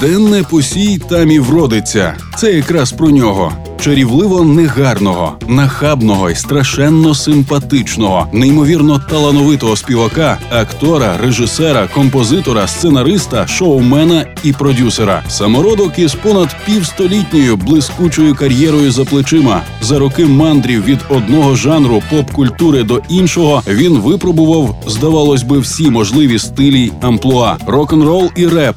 Де не посій, там і вродиться. Це якраз про нього. Чарівливо негарного, нахабного і страшенно симпатичного, неймовірно талановитого співака, актора, режисера, композитора, сценариста, шоумена і продюсера. Самородок із понад півстолітньою блискучою кар'єрою за плечима. За роки мандрів від одного жанру поп-культури до іншого він випробував, здавалось би, всі можливі стилі амплуа: рок-н-рол і реп,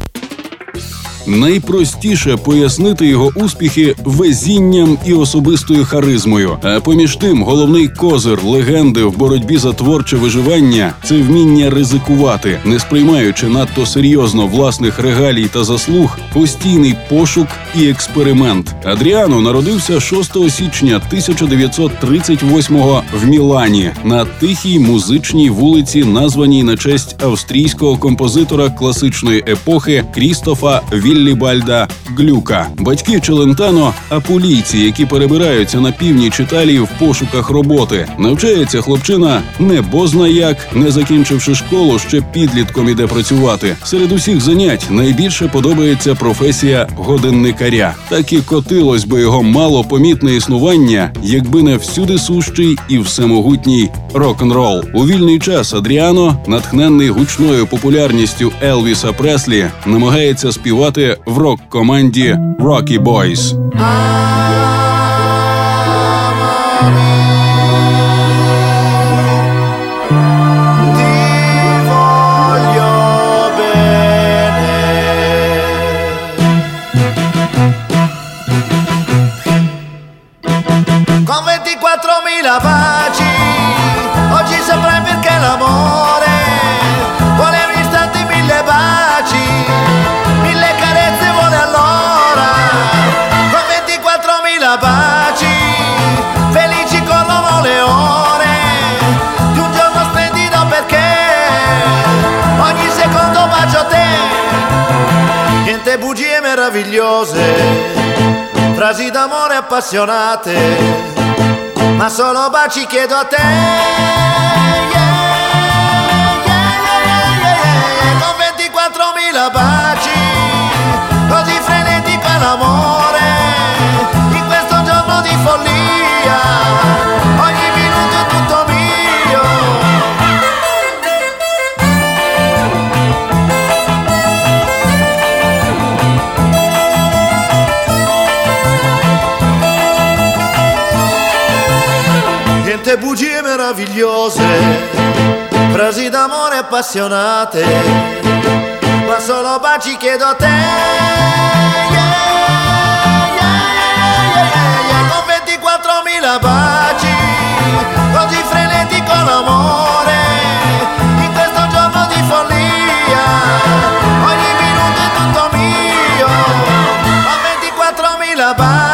Найпростіше пояснити його успіхи везінням і особистою харизмою. А поміж тим, головний козир легенди в боротьбі за творче виживання це вміння ризикувати, не сприймаючи надто серйозно власних регалій та заслуг, постійний пошук і експеримент. Адріано народився 6 січня 1938-го в Мілані на тихій музичній вулиці, названій на честь австрійського композитора класичної епохи Крістофа Віллібальда Глюка. Батьки Челентано апулійці, які перебираються на північ Італії в пошуках роботи. Навчається хлопчина не бозна як, не закінчивши школу, ще підлітком іде працювати. Серед усіх занять найбільше подобається професія годинникаря. Так і котилось би його мало помітне існування, якби не всюди сущий і всемогутній рок-н-рол. У вільний час Адріано, натхненний гучною популярністю Елвіса Преслі, намагається співати в рок-команді Rocky Boys. Meravigliose, frasi d'amore appassionate, ma solo baci chiedo a te. Yeah, yeah, yeah. Con 24.000 baci, così frenetico l'amore, meravigliose, frasi d'amore appassionate, ma solo baci chiedo a te. Yeah, yeah, yeah. Con 24.000 baci, così frenetico l'amore, in questo giorno di follia, ogni minuto è tutto mio. Con 24.000 baci,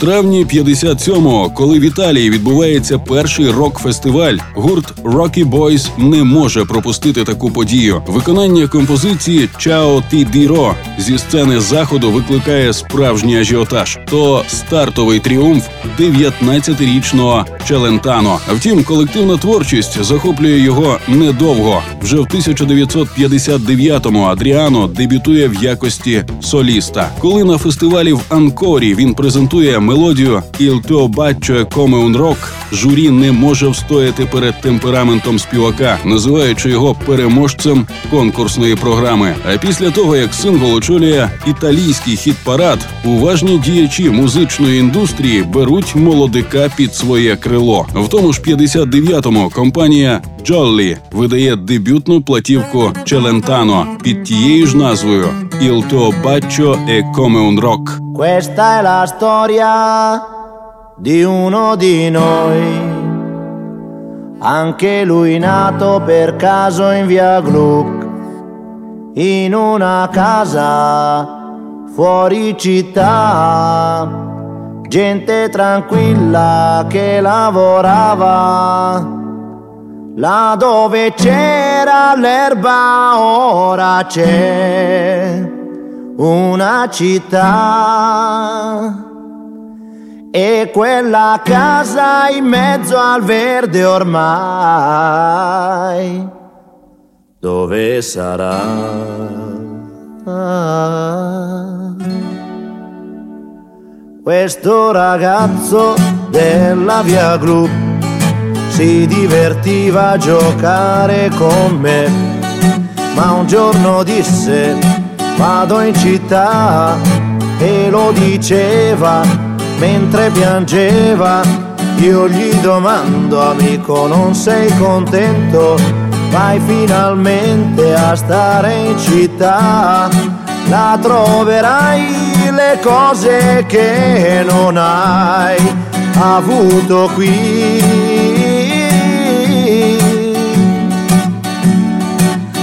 Травні 57-го, коли в Італії відбувається перший рок-фестиваль, гурт Rocky Boys не може пропустити таку подію. Виконання композиції Чао Ті Діро зі сцени заходу викликає справжній ажіотаж. То стартовий тріумф 19-річного Челентано. Втім, колективна творчість захоплює його недовго. Вже в 1959-му Адріано дебютує в якості соліста. Коли на фестивалі в Анкорі він презентує мелодію «Il bacio come un rock», журі не може встояти перед темпераментом співака, називаючи його переможцем конкурсної програми. А після того, як сингл очолює італійський хіт-парад, уважні діячі музичної індустрії беруть молодика під своє крило. В тому ж 59-му компанія Jolly видає дебютну платівку Челентано під тією ж назвою «Il tuo bacio è come un rock». Questa è la storia di uno di noi, anche lui nato per caso in via Gluck, in una casa fuori città, gente tranquilla che lavorava. Là dove c'era l'erba ora c'è una città e quella casa in mezzo al verde ormai dove sarà? Questo ragazzo della via Glu si divertiva a giocare con me, ma un giorno disse vado in città e lo diceva mentre piangeva. Io gli domando amico non sei contento? Vai finalmente a stare in città, la troverai le cose che non hai avuto qui.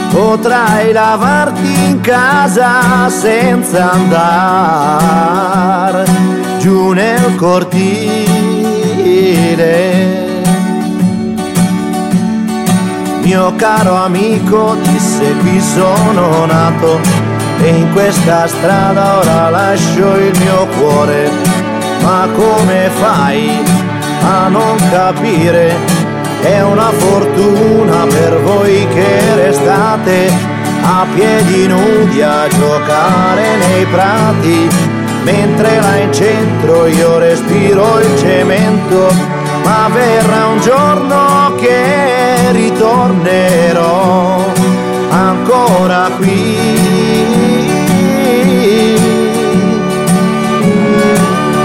Potrai lavarti in casa senza andare giù nel cortile. Mio caro amico disse qui sono nato e in questa strada ora lascio il mio cuore. Ma come fai a non capire? È una fortuna per voi che restate a piedi nudi a giocare nei prati, mentre là in centro io respiro il cemento, ma verrà un giorno che ritornerò ancora qui.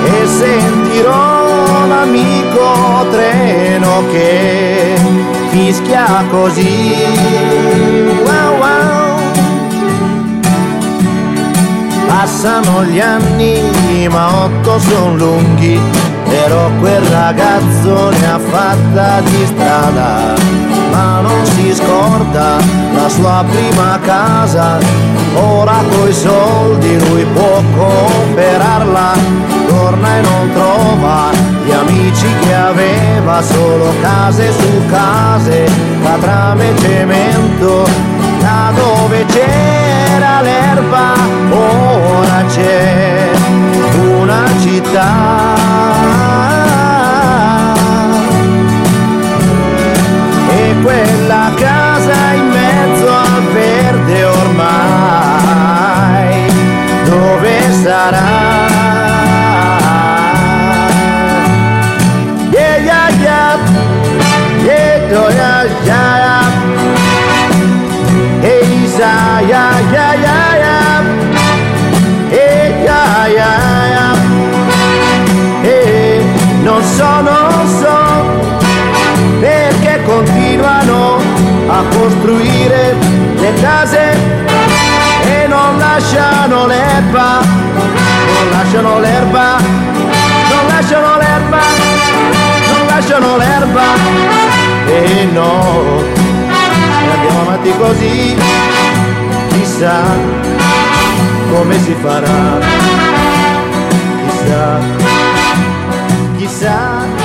E sentirò l'amico treno che fischia così. Wow, wow. Passano gli anni, ma otto son lunghi, però quel ragazzo ne ha fatta di strada, ma non si scorda la sua prima casa, ora coi soldi lui può comprarla, torna e non trova gli amici che aveva, solo case su case, catrame e cemento, da dove c'era l'erba, ora c'è una città. E quella casa in mezzo al verde ormai, dove sarà? Yeah, yeah, yeah. Yeah, yeah, so, non so perché continuano a costruire le case e non lasciano l'erba, non lasciano l'erba, non lasciano l'erba, non lasciano l'erba. E no, e andiamo avanti così, chissà come si farà, chissà kisah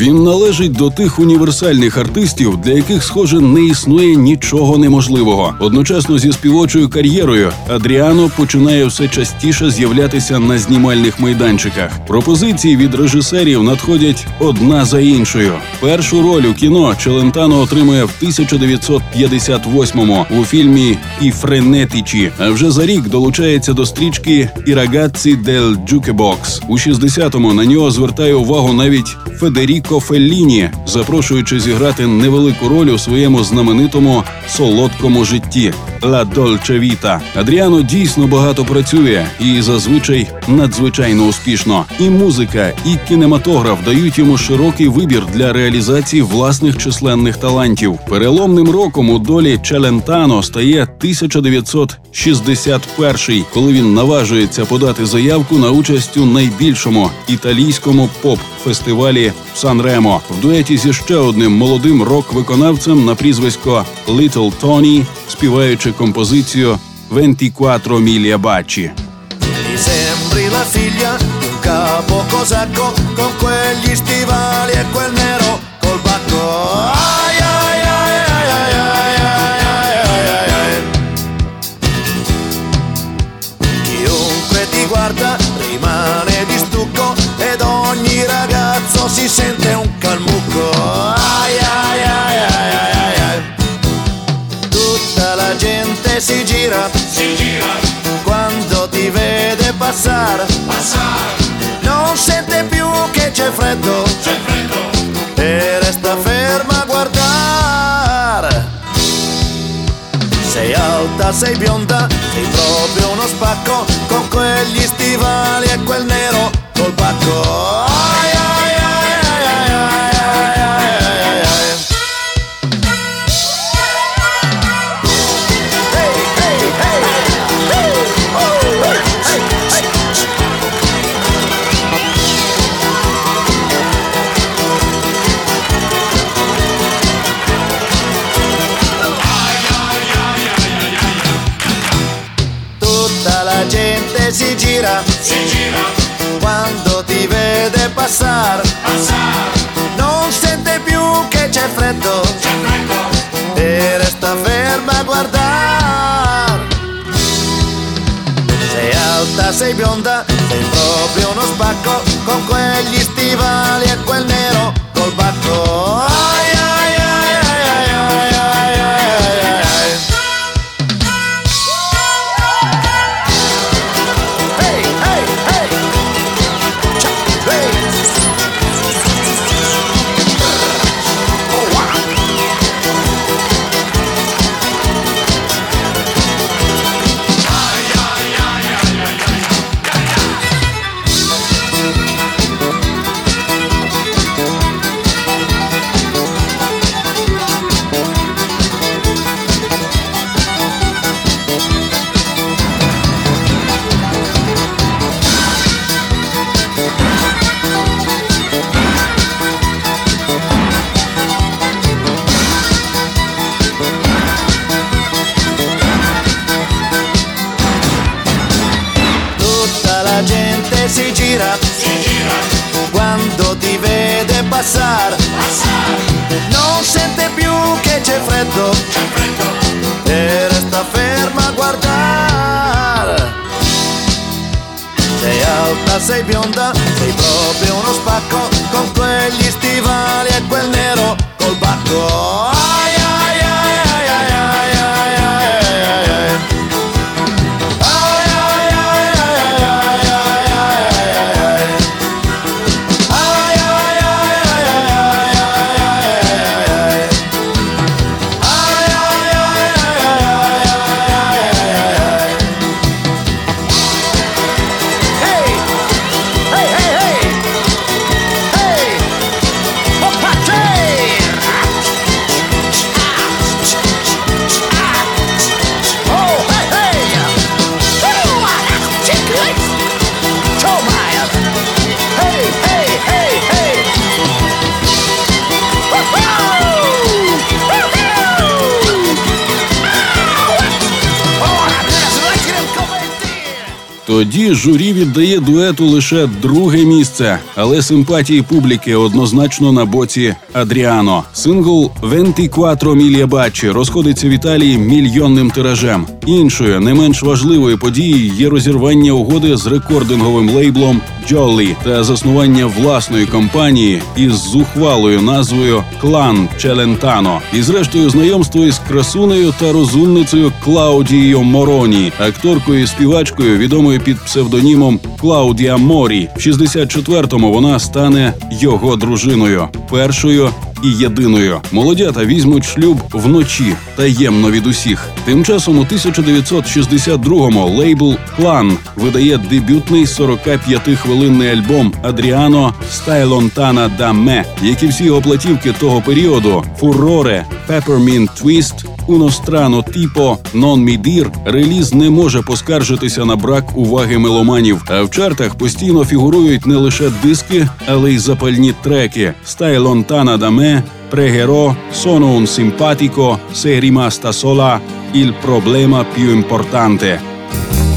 Він належить до тих універсальних артистів, для яких, схоже, не існує нічого неможливого. Одночасно зі співочою кар'єрою Адріано починає все частіше з'являтися на знімальних майданчиках. Пропозиції від режисерів надходять одна за іншою. Першу роль у кіно Челентано отримує в 1958-му у фільмі «І френетичі», а вже за рік долучається до стрічки «І рагацці дель джукебокс». У 60-му на нього звертає увагу навіть Федеріко Фелліні, запрошуючи зіграти невелику роль у своєму знаменитому солодкому житті «Ла Дольче Віта». Адріано дійсно багато працює і зазвичай надзвичайно успішно. І музика, і кінематограф дають йому широкий вибір для реалізації власних численних талантів. Переломним роком у долі Челентано стає 1961, коли він наважується подати заявку на участь у найбільшому італійському поп-фестивалі Сан-Ремо в дуеті зі ще одним молодим рок-виконавцем на прізвисько Little Tony, співаючи композицію «24 miglia baci». Mi sembri la figlia di un capo cosacco con quegli stivali vede passare. Non sente più che c'è freddo, e resta ferma a guardare. Sei alta, sei bionda, sei proprio uno spacco ferma a guardare. Sei alta, sei bionda, sei proprio uno spacco Журі віддає дуету лише друге місце, але симпатії публіки однозначно на боці Адріано. Сингл «24 мілія бачі» розходиться в Італії мільйонним тиражем. Іншою не менш важливою подією є розірвання угоди з рекординговим лейблом Jolly та заснування власної компанії із зухвалою назвою Клан Челентано. І зрештою знайомство із красунею та розумницею Клаудією Мороні, акторкою і співачкою, відомою під псевдонімом Клаудія Морі. В 64-му вона стане його дружиною, першою і єдиною. Молодята візьмуть шлюб вночі таємно від усіх. Тим часом у 1962-му лейбл Клан видає дебютний 45-хвилинний альбом Адріано Стайлонтана да Ме, як і всі його платівки того періоду. Фуроре, Uno Strano Tipo, Non Mi Dir реліз не може поскаржитися на брак уваги меломанів. А в чартах постійно фігурують не лише диски, але й запальні треки. Стайлонтана да Ме pregherò, sono un simpatico, sei rimasta sola, il problema più importante.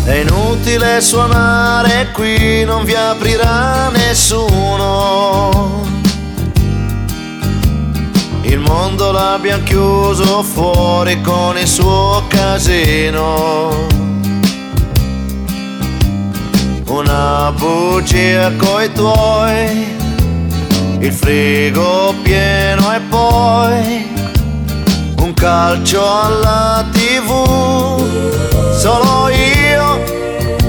È inutile suonare qui, non vi aprirà nessuno. Il mondo l'abbiamo chiuso fuori con il suo casino. Una bugia coi tuoi il frigo pieno e poi un calcio alla tv, solo io,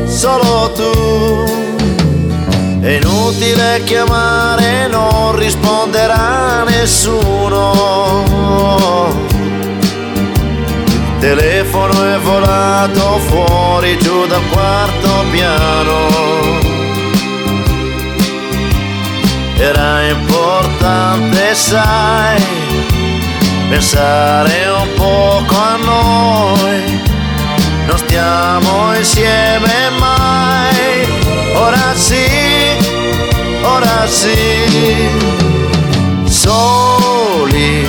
solo tu. È inutile chiamare, non risponderà nessuno. Il telefono è volato fuori giù dal quarto piano era importante, sai, pensare un poco a noi. Non stiamo insieme mai, ora sì, ora sì. Soli,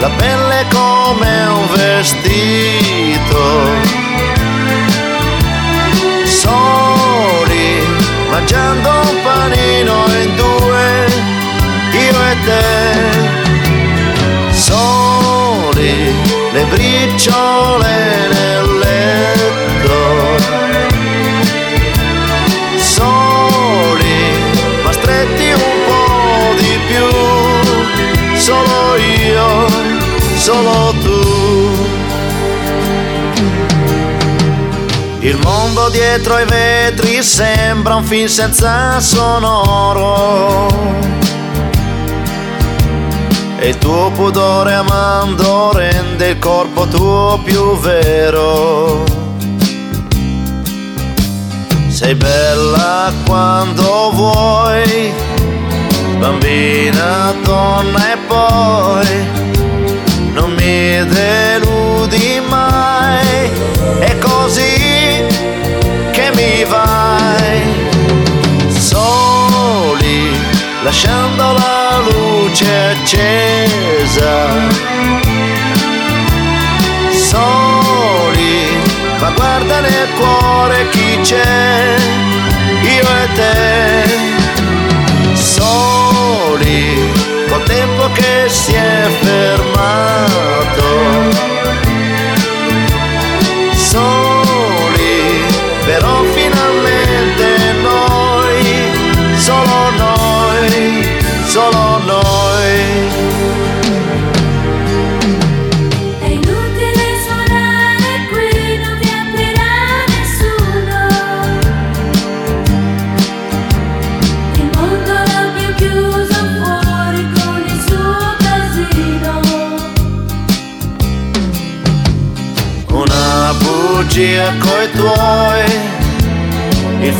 la pelle come un vestito. Soli, mangiando un panino in due io e te. Soli le briciole nel letto. Soli ma stretti un po' di più. Solo io solo tu il mondo dietro ai vetri sembra un film senza sonoro e il tuo pudore amando rende il corpo tuo più vero. Sei bella quando vuoi, bambina, donna e poi non mi deludi mai, è così vai. Soli, lasciando la luce accesa. Soli, ma guarda nel cuore chi c'è, io e te. Soli, col tempo che si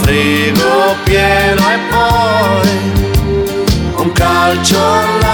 frigo pieno e poi un calcio alla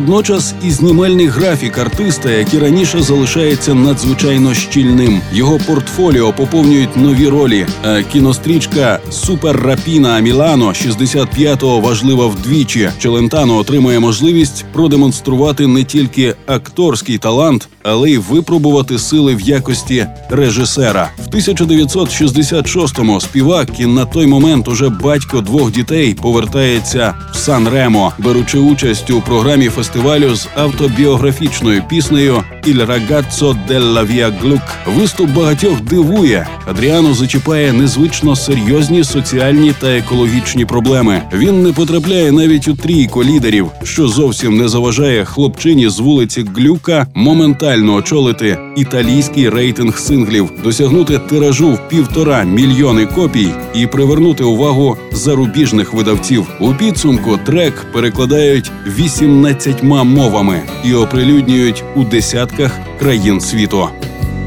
Водночас і знімальний графік артиста, який раніше, залишається надзвичайно щільним. Його портфоліо поповнюють нові ролі. А кінострічка Супер Рапіна Мілано 65-го важлива вдвічі. Челентано отримує можливість продемонструвати не тільки акторський талант, але й випробувати сили в якості режисера. В 1966-му співак і на той момент уже батько двох дітей повертається в Сан Ремо, беручи участь у програмі фестивалю з автобіографічною піснею «Il ragazzo della via Gluck». Виступ багатьох дивує. Адріано зачіпає незвично серйозні соціальні та екологічні проблеми. Він не потрапляє навіть у трійку лідерів, що зовсім не заважає хлопчині з вулиці Глюка моментально очолити італійський рейтинг синглів, досягнути тиражу в півтора мільйони копій і привернути увагу зарубіжних видавців. У підсумку трек перекладають 18 мовами і оприлюднюють у десятках країн світу.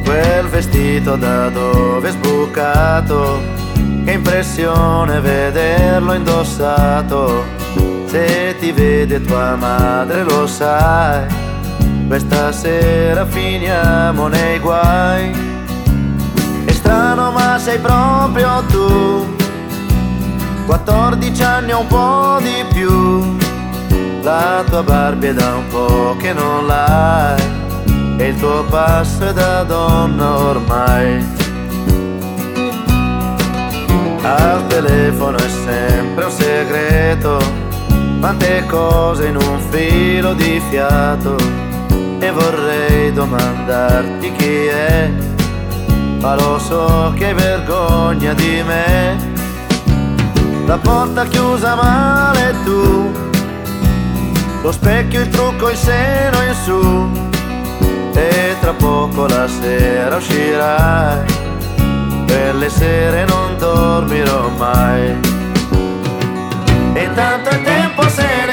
Quel vestito da dove è sbucato, che impressione vederlo indossato. Se ti vede tua madre lo sai, questa sera finiamo nei guai. È strano ma sei proprio tu, 14 anni o un po' di più, la tua Barbie è da un po' che non l'hai e il tuo passo è da donna ormai. Al telefono è sempre un segreto, quante cose in un filo di fiato e vorrei domandarti chi è, ma lo so che hai vergogna di me. La porta chiusa male tu, lo specchio, il trucco, il seno in su e tra poco la sera uscirai. Per le sere non dormirò mai. E tanto tempo se ne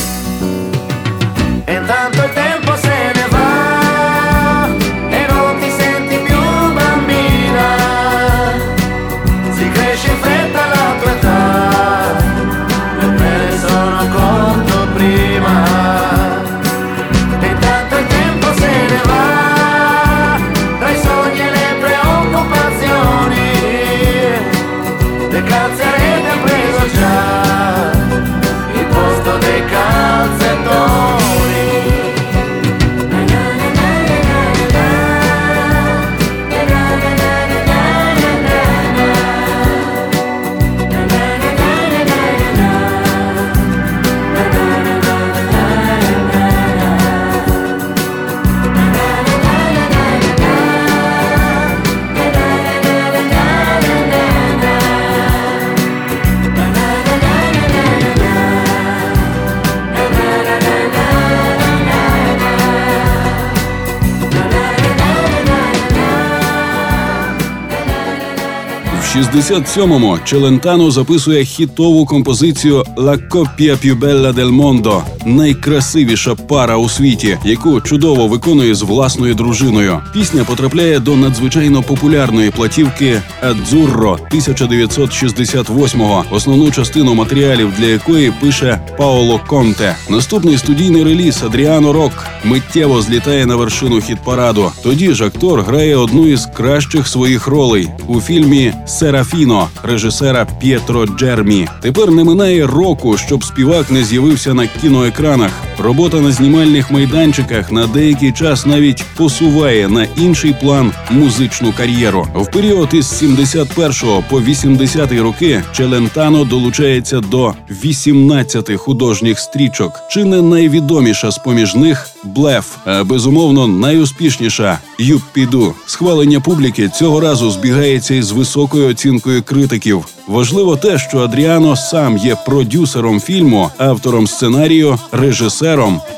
67-му Челентано записує хітову композицію «La coppia più bella del mondo» – найкрасивіша пара у світі, яку чудово виконує з власною дружиною. Пісня потрапляє до надзвичайно популярної платівки «Адзурро» 1968-го, основну частину матеріалів для якої пише Паоло Конте. Наступний студійний реліз Адріано Рок миттєво злітає на вершину хіт-параду. Тоді ж актор грає одну із кращих своїх ролей у фільмі Серафіно режисера П'єтро Джермі. Тепер не минає року, щоб співак не з'явився на экранах. Робота на знімальних майданчиках на деякий час навіть посуває на інший план музичну кар'єру. В період із 71 по 80 роки Челентано долучається до 18 художніх стрічок. Чи не найвідоміша з поміж них блеф, а безумовно найуспішніша Юппіду. Схвалення публіки цього разу збігається із високою оцінкою критиків. Важливо те, що Адріано сам є продюсером фільму, автором сценарію, режисером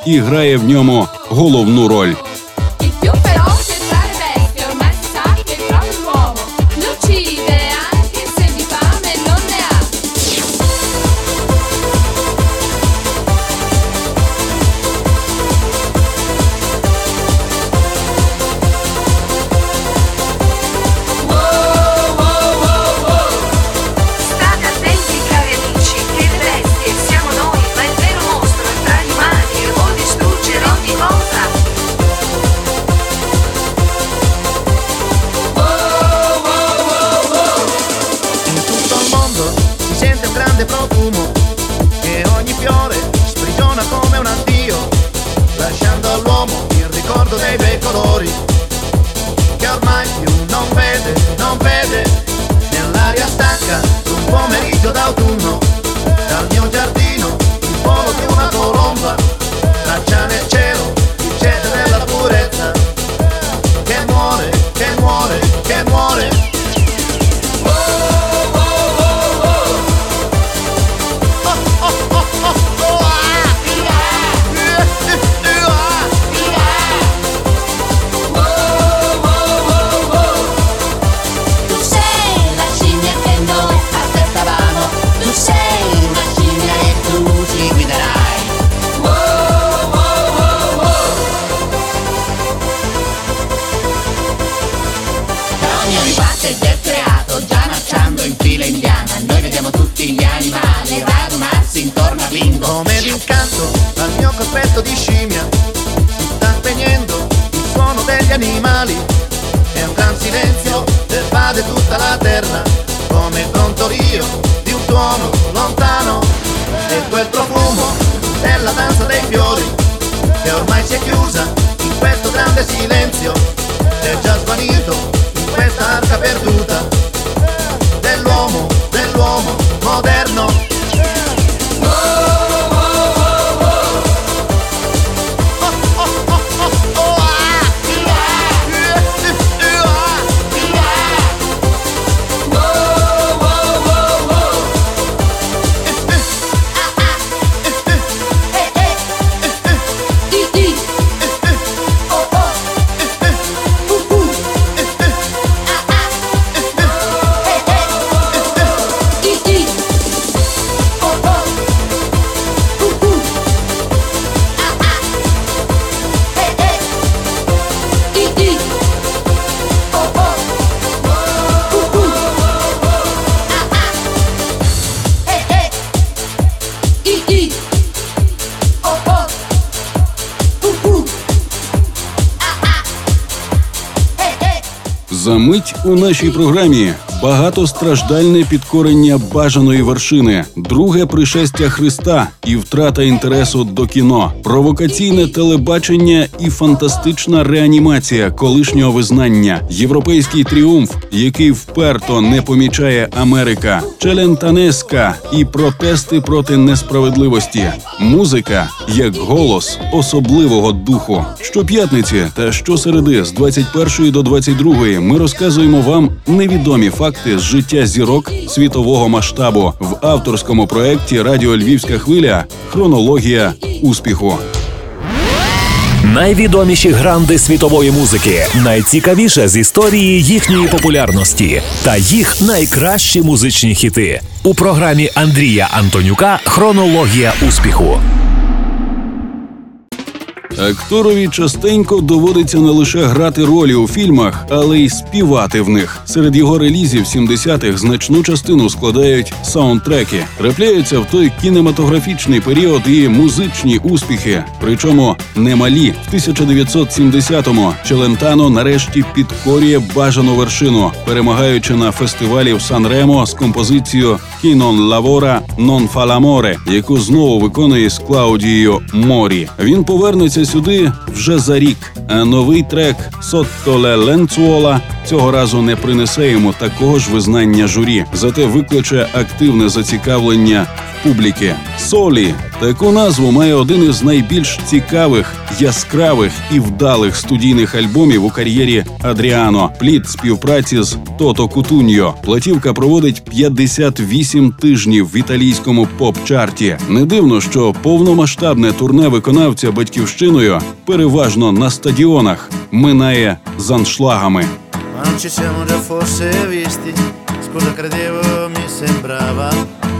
і грає в ньому головну роль. За мить у нашій програмі багатостраждальне підкорення бажаної вершини, друге пришестя Христа і втрата інтересу до кіно, провокаційне телебачення і фантастична реанімація колишнього визнання, європейський тріумф, який вперто не помічає Америка, челентанеска і протести проти несправедливості, музика як голос особливого духу. Щоп'ятниці та щосереди з 21 до 22 ми розказуємо вам невідомі факти з життя зірок світового масштабу в авторському проєкті Радіо Львівська хвиля Хронологія успіху. Найвідоміші гранди світової музики, найцікавіше з історії їхньої популярності та їх найкращі музичні хіти у програмі Андрія Антонюка Хронологія успіху. Акторові частенько доводиться не лише грати ролі у фільмах, але й співати в них. Серед його релізів 70-х значну частину складають саундтреки. Трапляються в той кінематографічний період і музичні успіхи, причому немалі. В 1970-му Челентано нарешті підкорює бажану вершину, перемагаючи на фестивалі в Сан-Ремо з композицією «Кінон лавора нон фаламоре», яку знову виконує з Клаудією Морі. Він повернеться сюди вже за рік. А новий трек «Соттоле Ленцуола» цього разу не принесе йому такого ж визнання журі, зате викличе активне зацікавлення в публіки. Солі таку назву має один із найбільш цікавих, яскравих і вдалих студійних альбомів у кар'єрі Адріано. Плід співпраці з Тото Кутуньо. Платівка проводить 58 тижнів в італійському поп-чарті. Не дивно, що повномасштабне турне виконавця батьківщиною переважно на стадіонах минає з аншлагами. Scusa credevo mi sembrava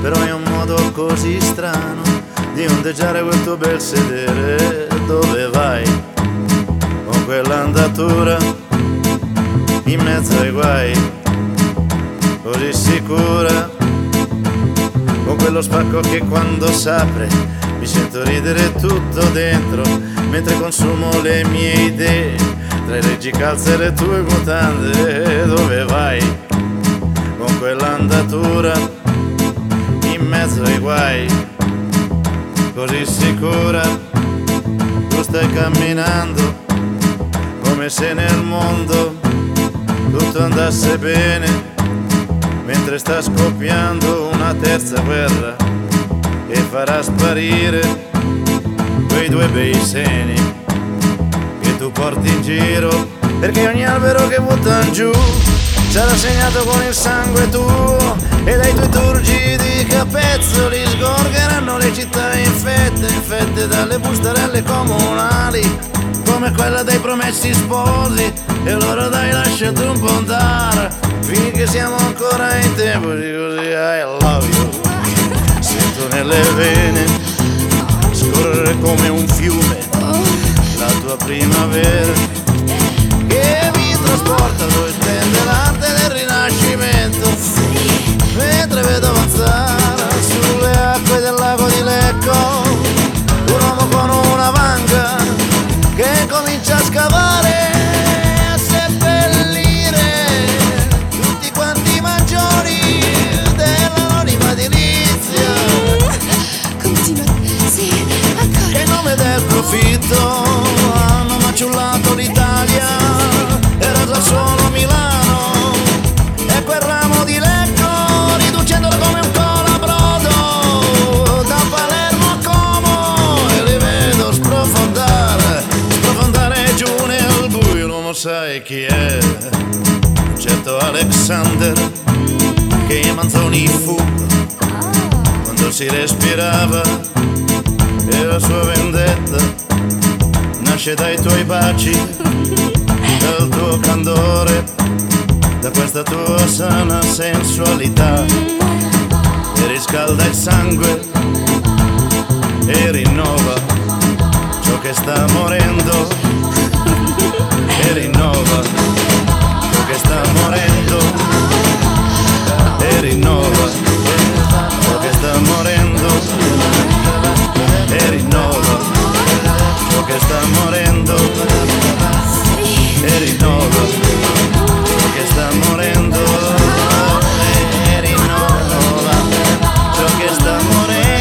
Però è un modo così strano Di ondeggiare quel tuo bel sedere Dove vai? Con quell'andatura In mezzo ai guai Così sicura Con quello spacco che quando s'apre Mi sento ridere tutto dentro Mentre consumo le mie idee Tra i reggicalze e le tue mutande Dove vai? Con quell'andatura In mezzo ai guai Così sicura. Tu stai camminando Come se nel mondo Tutto andasse bene Mentre sta scoppiando una terza guerra E farà sparire Quei due bei seni che tu porti in giro perché ogni albero che buttano giù sarà segnato con il sangue tuo e dai tuoi turgidi capezzoli sgorgeranno le città infette infette dalle bustarelle comunali come quella dei promessi sposi. E allora dai lasciati un po' andare finché siamo ancora in tempo di così I love you. Sento nelle vene scorrere come un fiume la tua primavera profitto hanno maciullato l'Italia era già solo Milano. E quel ramo di Lecco riducendolo come un colabrodo. Da Palermo a Como e li vedo sprofondare sprofondare giù nel buio l'uomo sai chi è. Un certo Alexander che manzoni fu quando si respirava e la sua vendetta nasce dai tuoi baci, dal tuo candore, da questa tua sana sensualità. Che riscalda il sangue e rinnova ciò che sta morendo. E rinnova ciò che sta morendo. E rinnova ciò che sta morendo ciò che sta morendo e rinnova ciò che sta morendo e rinnova ciò che sta morendo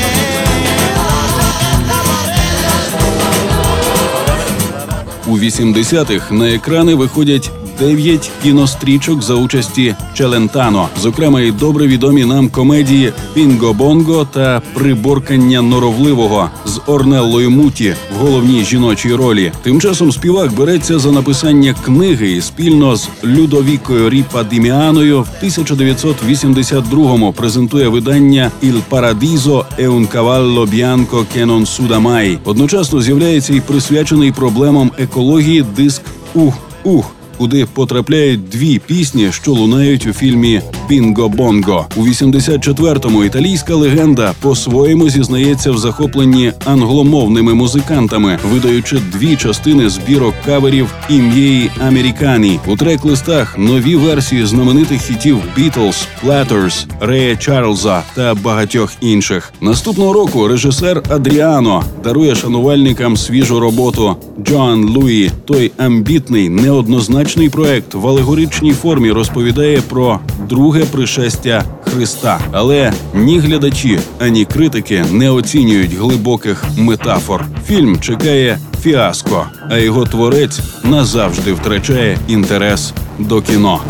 У 80-х на екрани виходять дев'ять кінострічок за участі Челентано, зокрема і добре відомі нам комедії Бінго Бонго та Приборкання норовливого з Орнеллою Муті в головній жіночій ролі. Тим часом співак береться за написання книги і спільно з Людовікою Ріпа Діміаною в 1982-му презентує видання «Il Paradiso e un cavallo bianco che non suda mai». Одночасно з'являється і присвячений проблемам екології диск Ух Ух, куди потрапляють дві пісні, що лунають у фільмі Бінго Бонго. У 84-му італійська легенда по-своєму зізнається в захопленні англомовними музикантами, видаючи дві частини збірок каверів ім'єї Американі. У трек-листах нові версії знаменитих хітів Beatles, Platters, Рея Чарльза та багатьох інших. Наступного року режисер Адріано дарує шанувальникам свіжу роботу Джоан Луї. Той амбітний, неоднозначний проект в алегоричній формі розповідає про друге пришестя Христа. Але ні глядачі, ані критики не оцінюють глибоких метафор. Фільм чекає фіаско, а його творець назавжди втрачає інтерес до кіно.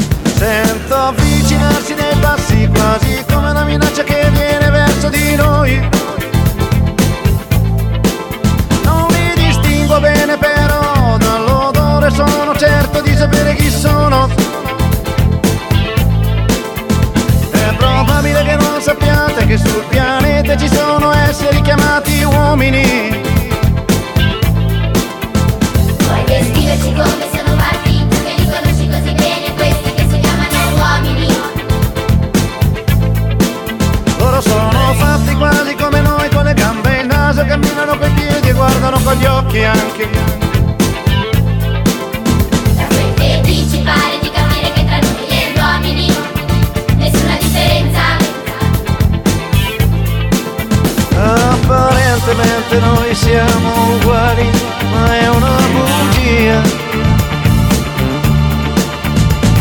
Sento avvicinarsi dei passi quasi come una minaccia che viene verso di noi. Sapere chi sono. È probabile che non sappiate che sul pianeta ci sono esseri chiamati uomini. Puoi descriverci come sono fatti, tu che li conosci così bene, questi che si chiamano uomini. Loro sono fatti quasi come noi con le gambe e il naso, camminano coi piedi e guardano con gli occhi anche. Apparentemente noi siamo uguali, ma è una bugia.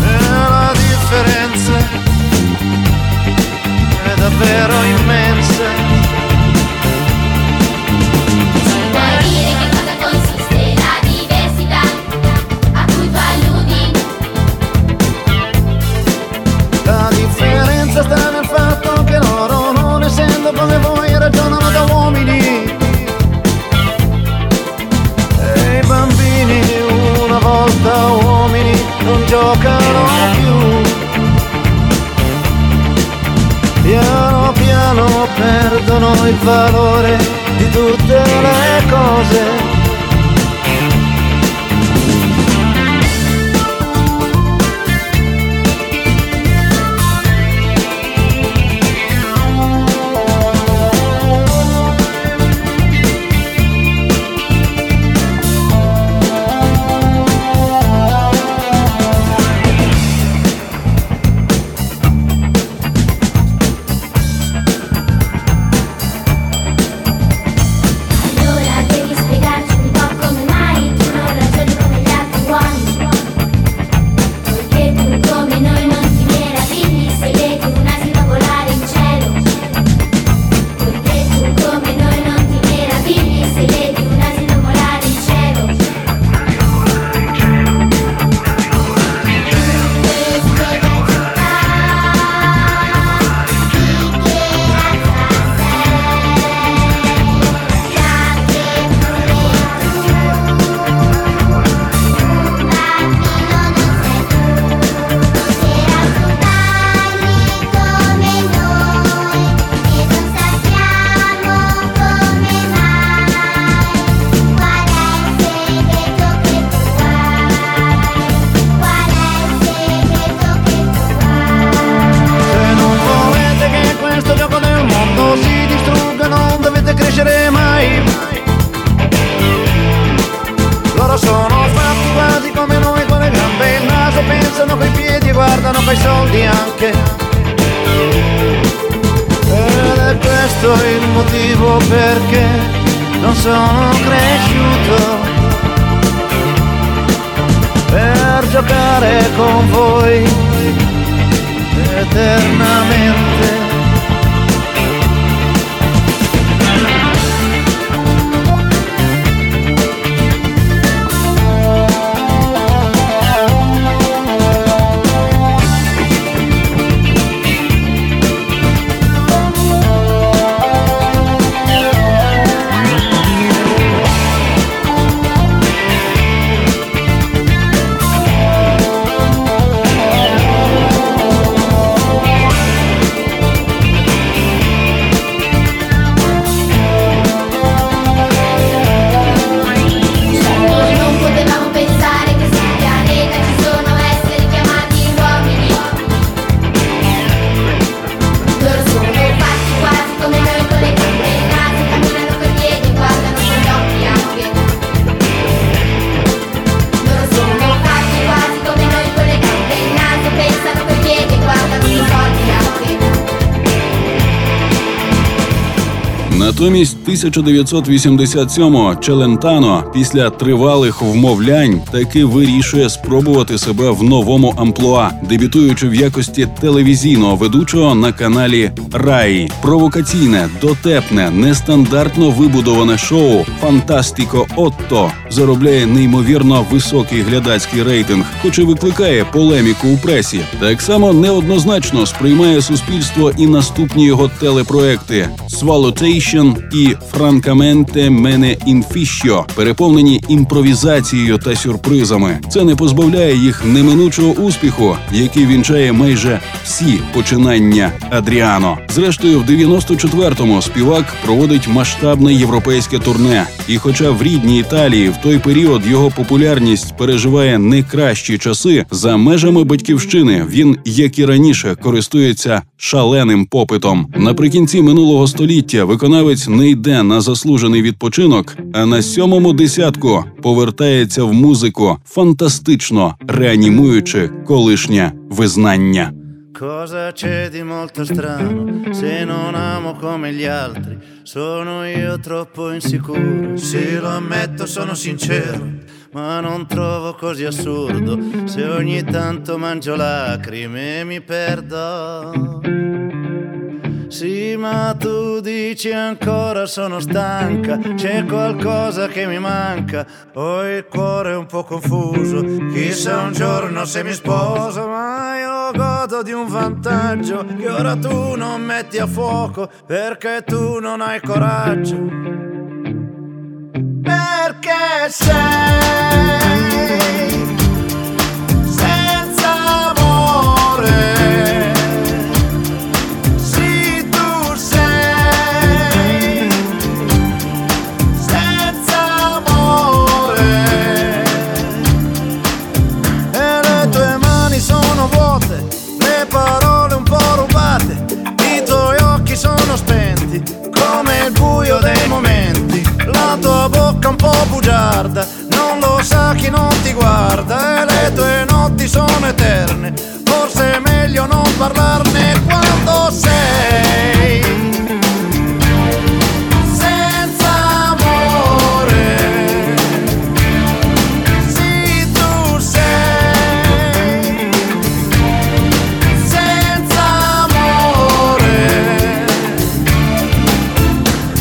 E la differenza è davvero immensa. Giocano più. Piano piano perdono il valore di tutte le cose. Натомість 1987-го Челентано після тривалих вмовлянь таки вирішує спробувати себе в новому амплуа, дебютуючи в якості телевізійного ведучого на каналі Раї. Провокаційне, дотепне, нестандартно вибудоване шоу Фантастіко Отто заробляє неймовірно високий глядацький рейтинг, хоч і викликає полеміку у пресі. Так само неоднозначно сприймає суспільство і наступні його телепроекти І Francamente Mene Infiscio, переповнені імпровізацією та сюрпризами. Це не позбавляє їх неминучого успіху, який вінчає майже всі починання Адріано. Зрештою, в 94-му співак проводить масштабне європейське турне. І, хоча в рідній Італії в той період його популярність переживає не кращі часи, за межами батьківщини він, як і раніше, користується шаленим попитом. Наприкінці минулого століття виконавець не йде на заслужений відпочинок, а на сьомому десятку повертається в музику, фантастично реанімуючи колишнє визнання. Cosa c'è di molto strano se non amo come gli altri? Sono io troppo insicuro, sì lo ammetto sono sincero, ma non trovo così assurdo se ogni tanto mangio lacrime e mi perdo. Sì, ma tu dici ancora sono stanca, c'è qualcosa che mi manca, ho il cuore un po' confuso, chissà un giorno se mi sposo, ma io godo di un vantaggio che ora tu non metti a fuoco perché tu non hai coraggio. Perché sei ti e le tue notti sono eterne, forse è meglio non parlarne quando sei senza amore. Sì, tu sei senza amore.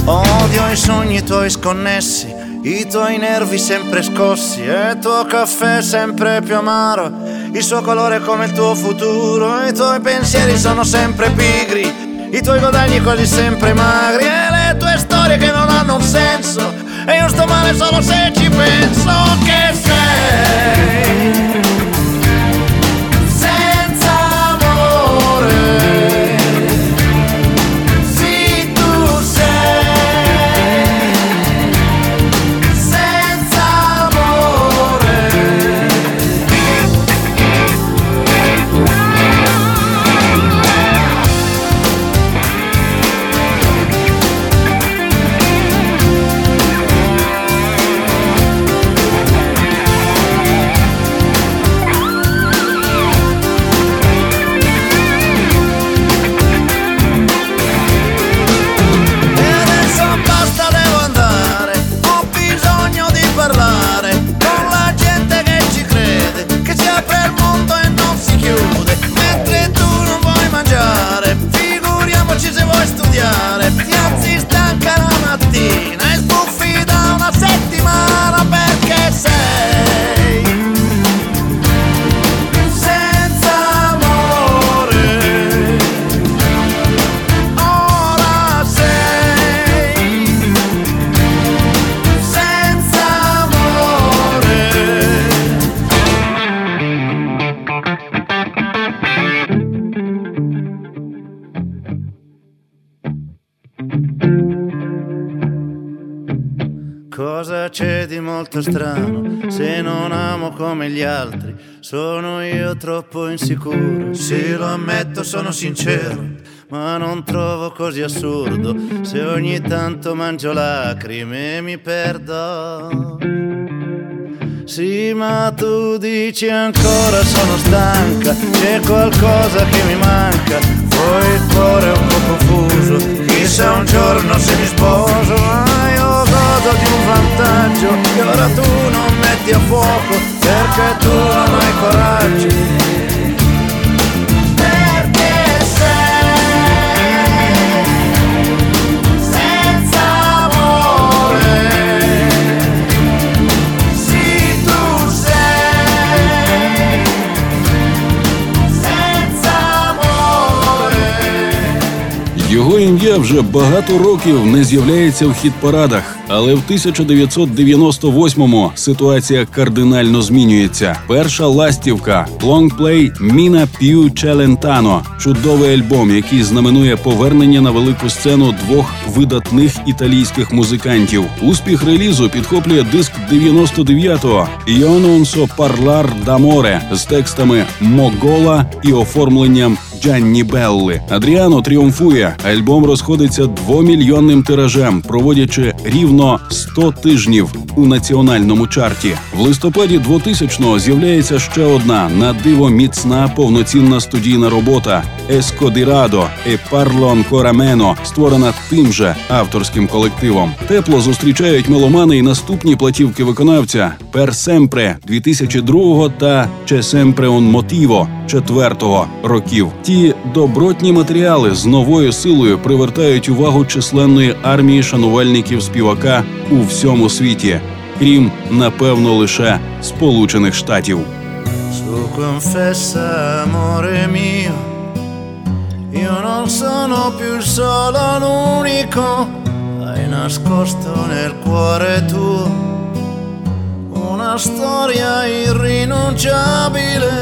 Odio i sogni tuoi sconnessi, i tuoi nervi sempre scossi, e il tuo caffè sempre più amaro, il suo colore come il tuo futuro, i tuoi pensieri sono sempre pigri, i tuoi guadagni quasi sempre magri, e le tue storie che non hanno un senso, e io sto male solo se ci penso. Che sei molto strano se non amo come gli altri? Sono io troppo insicuro, sì lo ammetto, sono sincero, ma non trovo così assurdo se ogni tanto mangio lacrime e mi perdo. Sì, ma tu dici ancora sono stanca, c'è qualcosa che mi manca, poi il cuore è un po' confuso, chissà un giorno se mi sposo godo di un vantaggio. Che ora tu non metti a fuoco Perché tu non hai coraggio Його ім'я вже багато років не з'являється в хіт-парадах, але в 1998-му ситуація кардинально змінюється. Перша ластівка лонгплей Міна П'ю Челентано чудовий альбом, який знаменує повернення на велику сцену двох видатних італійських музикантів. Успіх релізу підхоплює диск 99-го Йононсо Парлар Даморе з текстами Могола і оформленням Джанні Белли. Адріано тріумфує. Альбом розходиться двомільйонним тиражем, проводячи рівно 100 тижнів у національному чарті. В листопаді 2000-го з'являється ще одна на диво міцна повноцінна студійна робота Ескодірадо ancora meno, створена тим же авторським колективом. Тепло зустрічають меломани і наступні платівки виконавця Per Sempre 2002 та C'è sempre un motivo 4 років. Ті добротні матеріали з новою силою привертають увагу численної армії шанувальників співака у всьому світі, крім напевно лише Сполучених Штатів. Io non sono più solo l'unico Hai nascosto nel cuore tuo Una storia irrinunciabile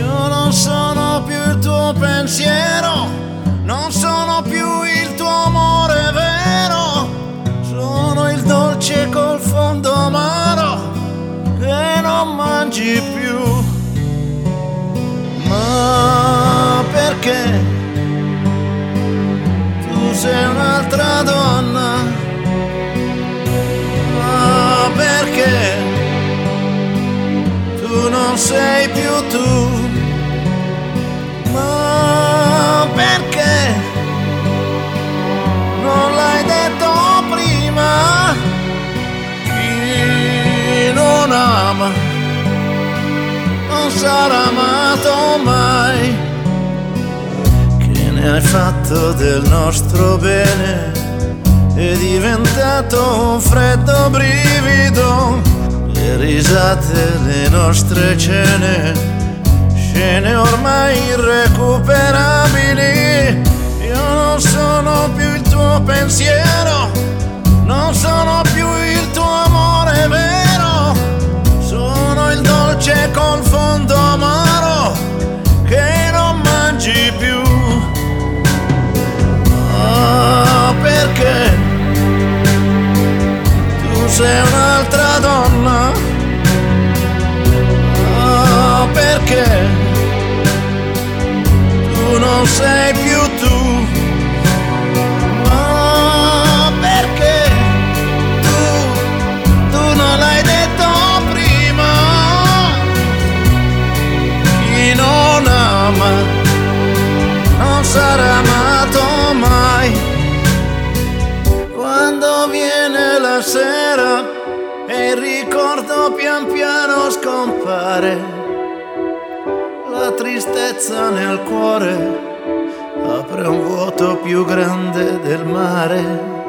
Io non sono più il tuo pensiero Non sono più il tuo amore vero Sono il dolce col fondo amaro Che non mangi più ma perché tu sei un'altra donna? Ma perché tu non sei più tu? Sarà amato mai. Che ne hai fatto del nostro bene? È diventato un freddo brivido. Le risate, le nostre cene, scene ormai irrecuperabili. Io non sono più il tuo pensiero, non sono più sei un'altra donna? Ah, perché tu non sei più tu? Ah, perché tu non l'hai detto prima? Chi non ama non sarà amato mai. Quando viene la sera scompare, la tristezza nel cuore apre un vuoto più grande del mare.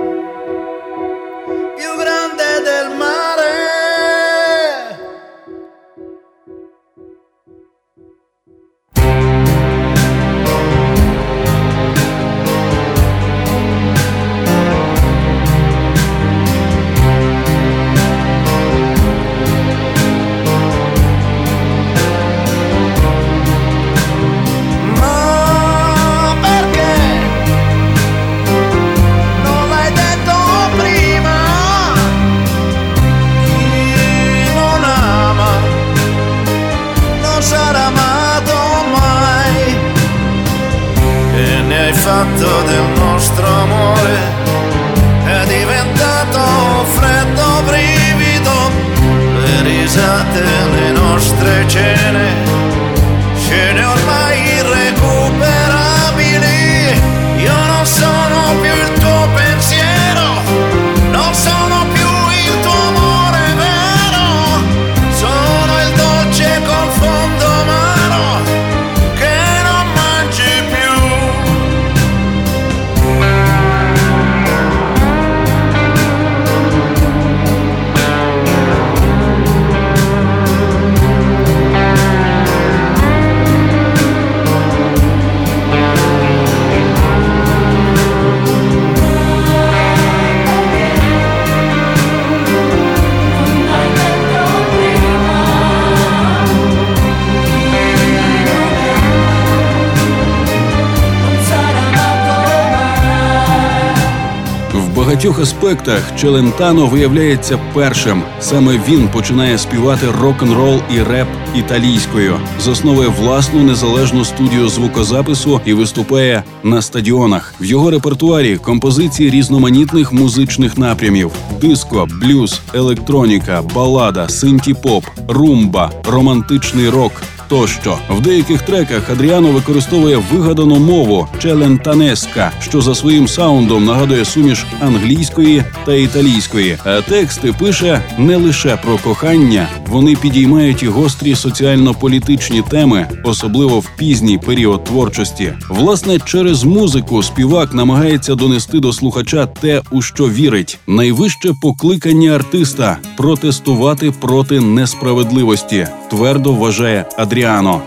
Багатьох аспектах Челентано виявляється першим. Саме він починає співати рок-н-рол і реп італійською, засновує власну незалежну студію звукозапису і виступає на стадіонах. В його репертуарі композиції різноманітних музичних напрямів: диско, блюз, електроніка, балада, синті-поп, румба, романтичний рок. Тощо в деяких треках Адріано використовує вигадану мову челентанеска, що за своїм саундом нагадує суміш англійської та італійської. А тексти пише не лише про кохання, вони підіймають і гострі соціально-політичні теми, особливо в пізній період творчості. Власне, через музику співак намагається донести до слухача те, у що вірить. Найвище покликання артиста протестувати проти несправедливості. Твердо вважає Адріано.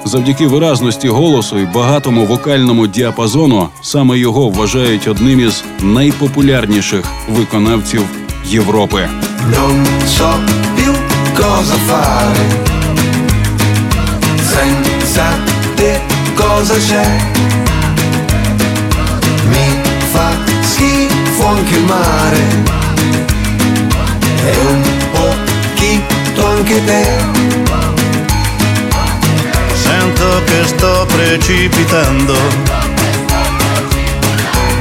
Завдяки виразності голосу і багатому вокальному діапазону саме його вважають одним із найпопулярніших виконавців Європи. Non so Sento che sto precipitando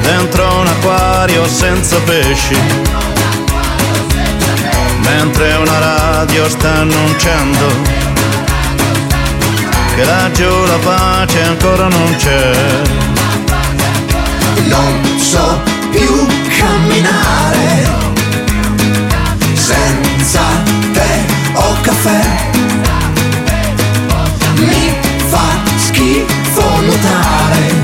dentro un acquario senza pesci, mentre una radio sta annunciando che laggiù la pace ancora non c'è. Non so più camminare. Senza te o caffè. Mi schifo nuotare.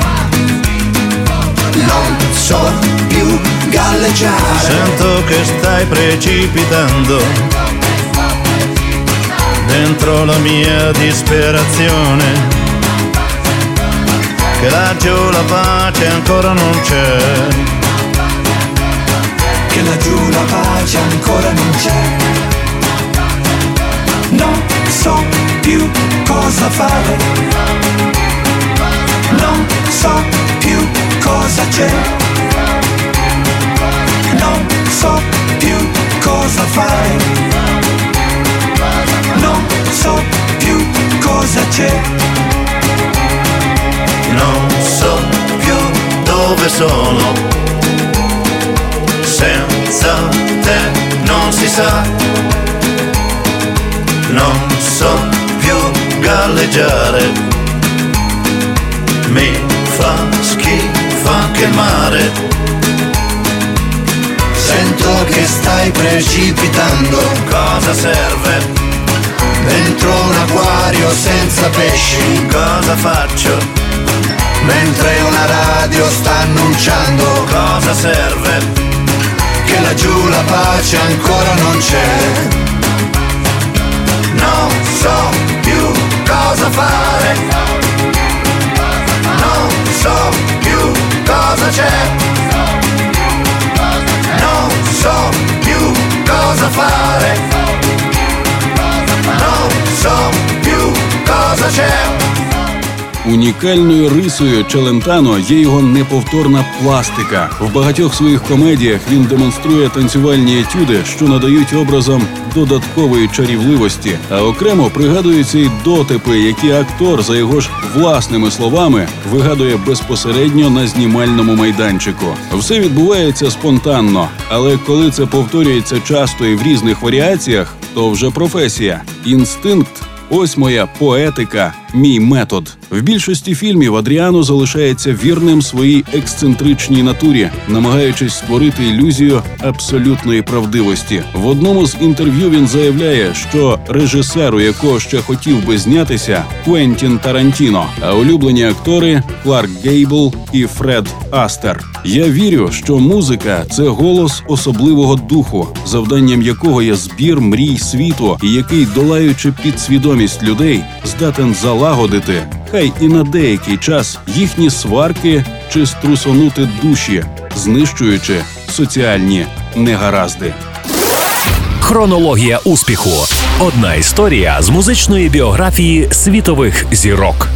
Non so più galleggiare. Sento che stai precipitando dentro la mia disperazione. Che laggiù la pace ancora non c'è. Che laggiù la pace ancora non c'è. Più cosa fare. Non so più cosa c'è. Non so più cosa fare. Non so più cosa c'è. Non so più dove sono. Senza te non si sa. Non so galleggiare. Mi fa schifo anche il mare. Sento che stai precipitando Cosa serve? dentro un acquario senza pesci. Cosa faccio? Mentre una radio sta annunciando Cosa serve? che laggiù la pace ancora non c'è. Non so cosa fare. Non so più cosa c'è. Non so più cosa fare. Non so più cosa c'è. Унікальною рисою Челентано є його неповторна пластика. В багатьох своїх комедіях він демонструє танцювальні етюди, що надають образам додаткової чарівливості. А окремо пригадуються й дотипи, які актор, за його ж власними словами, вигадує безпосередньо на знімальному майданчику. Все відбувається спонтанно, але коли це повторюється часто і в різних варіаціях, то вже професія. Інстинкт Ось моя поетика, мій метод. В більшості фільмів Адріано залишається вірним своїй ексцентричній натурі, намагаючись створити ілюзію абсолютної правдивості. В одному з інтерв'ю він заявляє, що режисер, у якого ще хотів би знятися, Квентін Тарантіно, а улюблені актори Кларк Гейбл і Фред Астер. Я вірю, що музика це голос особливого духу, завданням якого є збір мрій світу, і який, долаючи підсвідомість людей, здатен залагодити, хай і на деякий час їхні сварки чи струсонути душі, знищуючи соціальні негаразди. Хронологія успіху. Одна історія з музичної біографії світових зірок.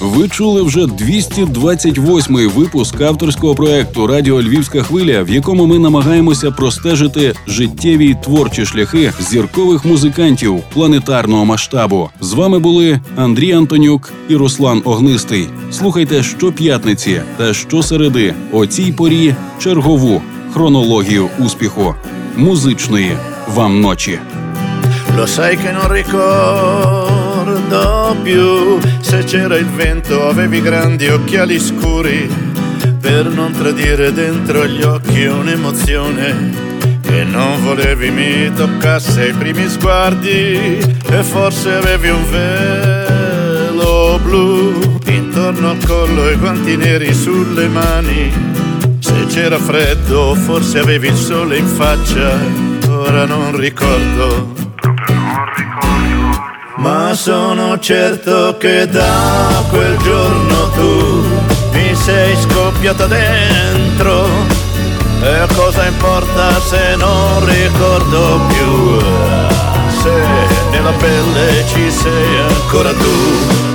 Ви чули вже 228-й випуск авторського проекту Радіо Львівська хвиля, в якому ми намагаємося простежити життєві й творчі шляхи зіркових музикантів планетарного масштабу. З вами були Андрій Антонюк і Руслан Огнистий. Слухайте щоп'ятниці та щосереди о цій порі чергову хронологію успіху музичної вам ночі. Lo sai più. Se c'era il vento, avevi grandi occhiali scuri. Per non tradire dentro gli occhi un'emozione che non volevi mi toccasse i primi sguardi. E forse avevi un velo blu intorno al collo e guanti neri sulle mani. Se c'era freddo, forse avevi il sole in faccia, ora non ricordo. Ma sono certo che da quel giorno tu mi sei scoppiata dentro. E cosa importa se non ricordo più? Se nella pelle ci sei ancora tu.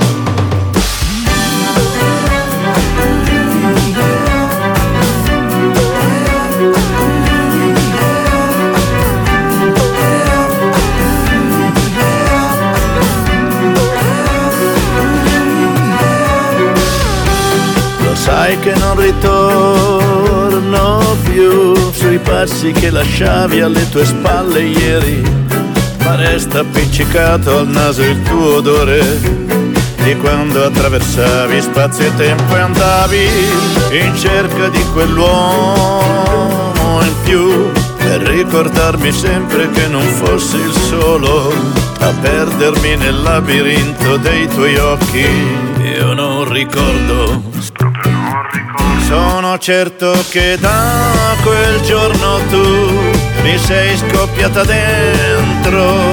Ritorno più sui passi che lasciavi alle tue spalle ieri, ma resta appiccicato al naso il tuo odore di quando attraversavi spazio e tempo e andavi in cerca di quell'uomo in più per ricordarmi sempre che non fossi il solo a perdermi nel labirinto dei tuoi occhi. Io non ricordo sono certo che da quel giorno tu mi sei scoppiata dentro.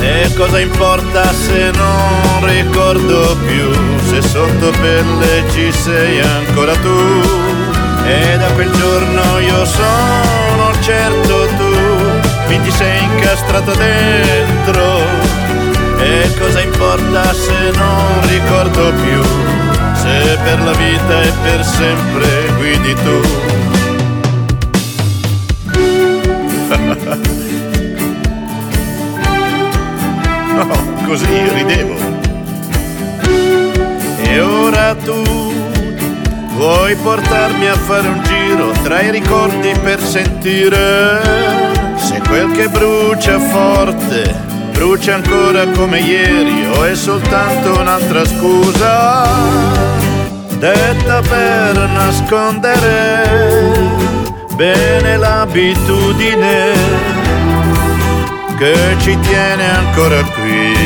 E cosa importa se non ricordo più se sotto pelle ci sei ancora tu? E da quel giorno io sono certo tu mi ti sei incastrata dentro. E cosa importa se non ricordo più se per la vita e per sempre guidi tu. No, così ridevo. E ora tu vuoi portarmi a fare un giro tra i ricordi per sentire se quel che brucia forte brucia ancora come ieri o è soltanto un'altra scusa detta per nascondere bene l'abitudine che ci tiene ancora qui.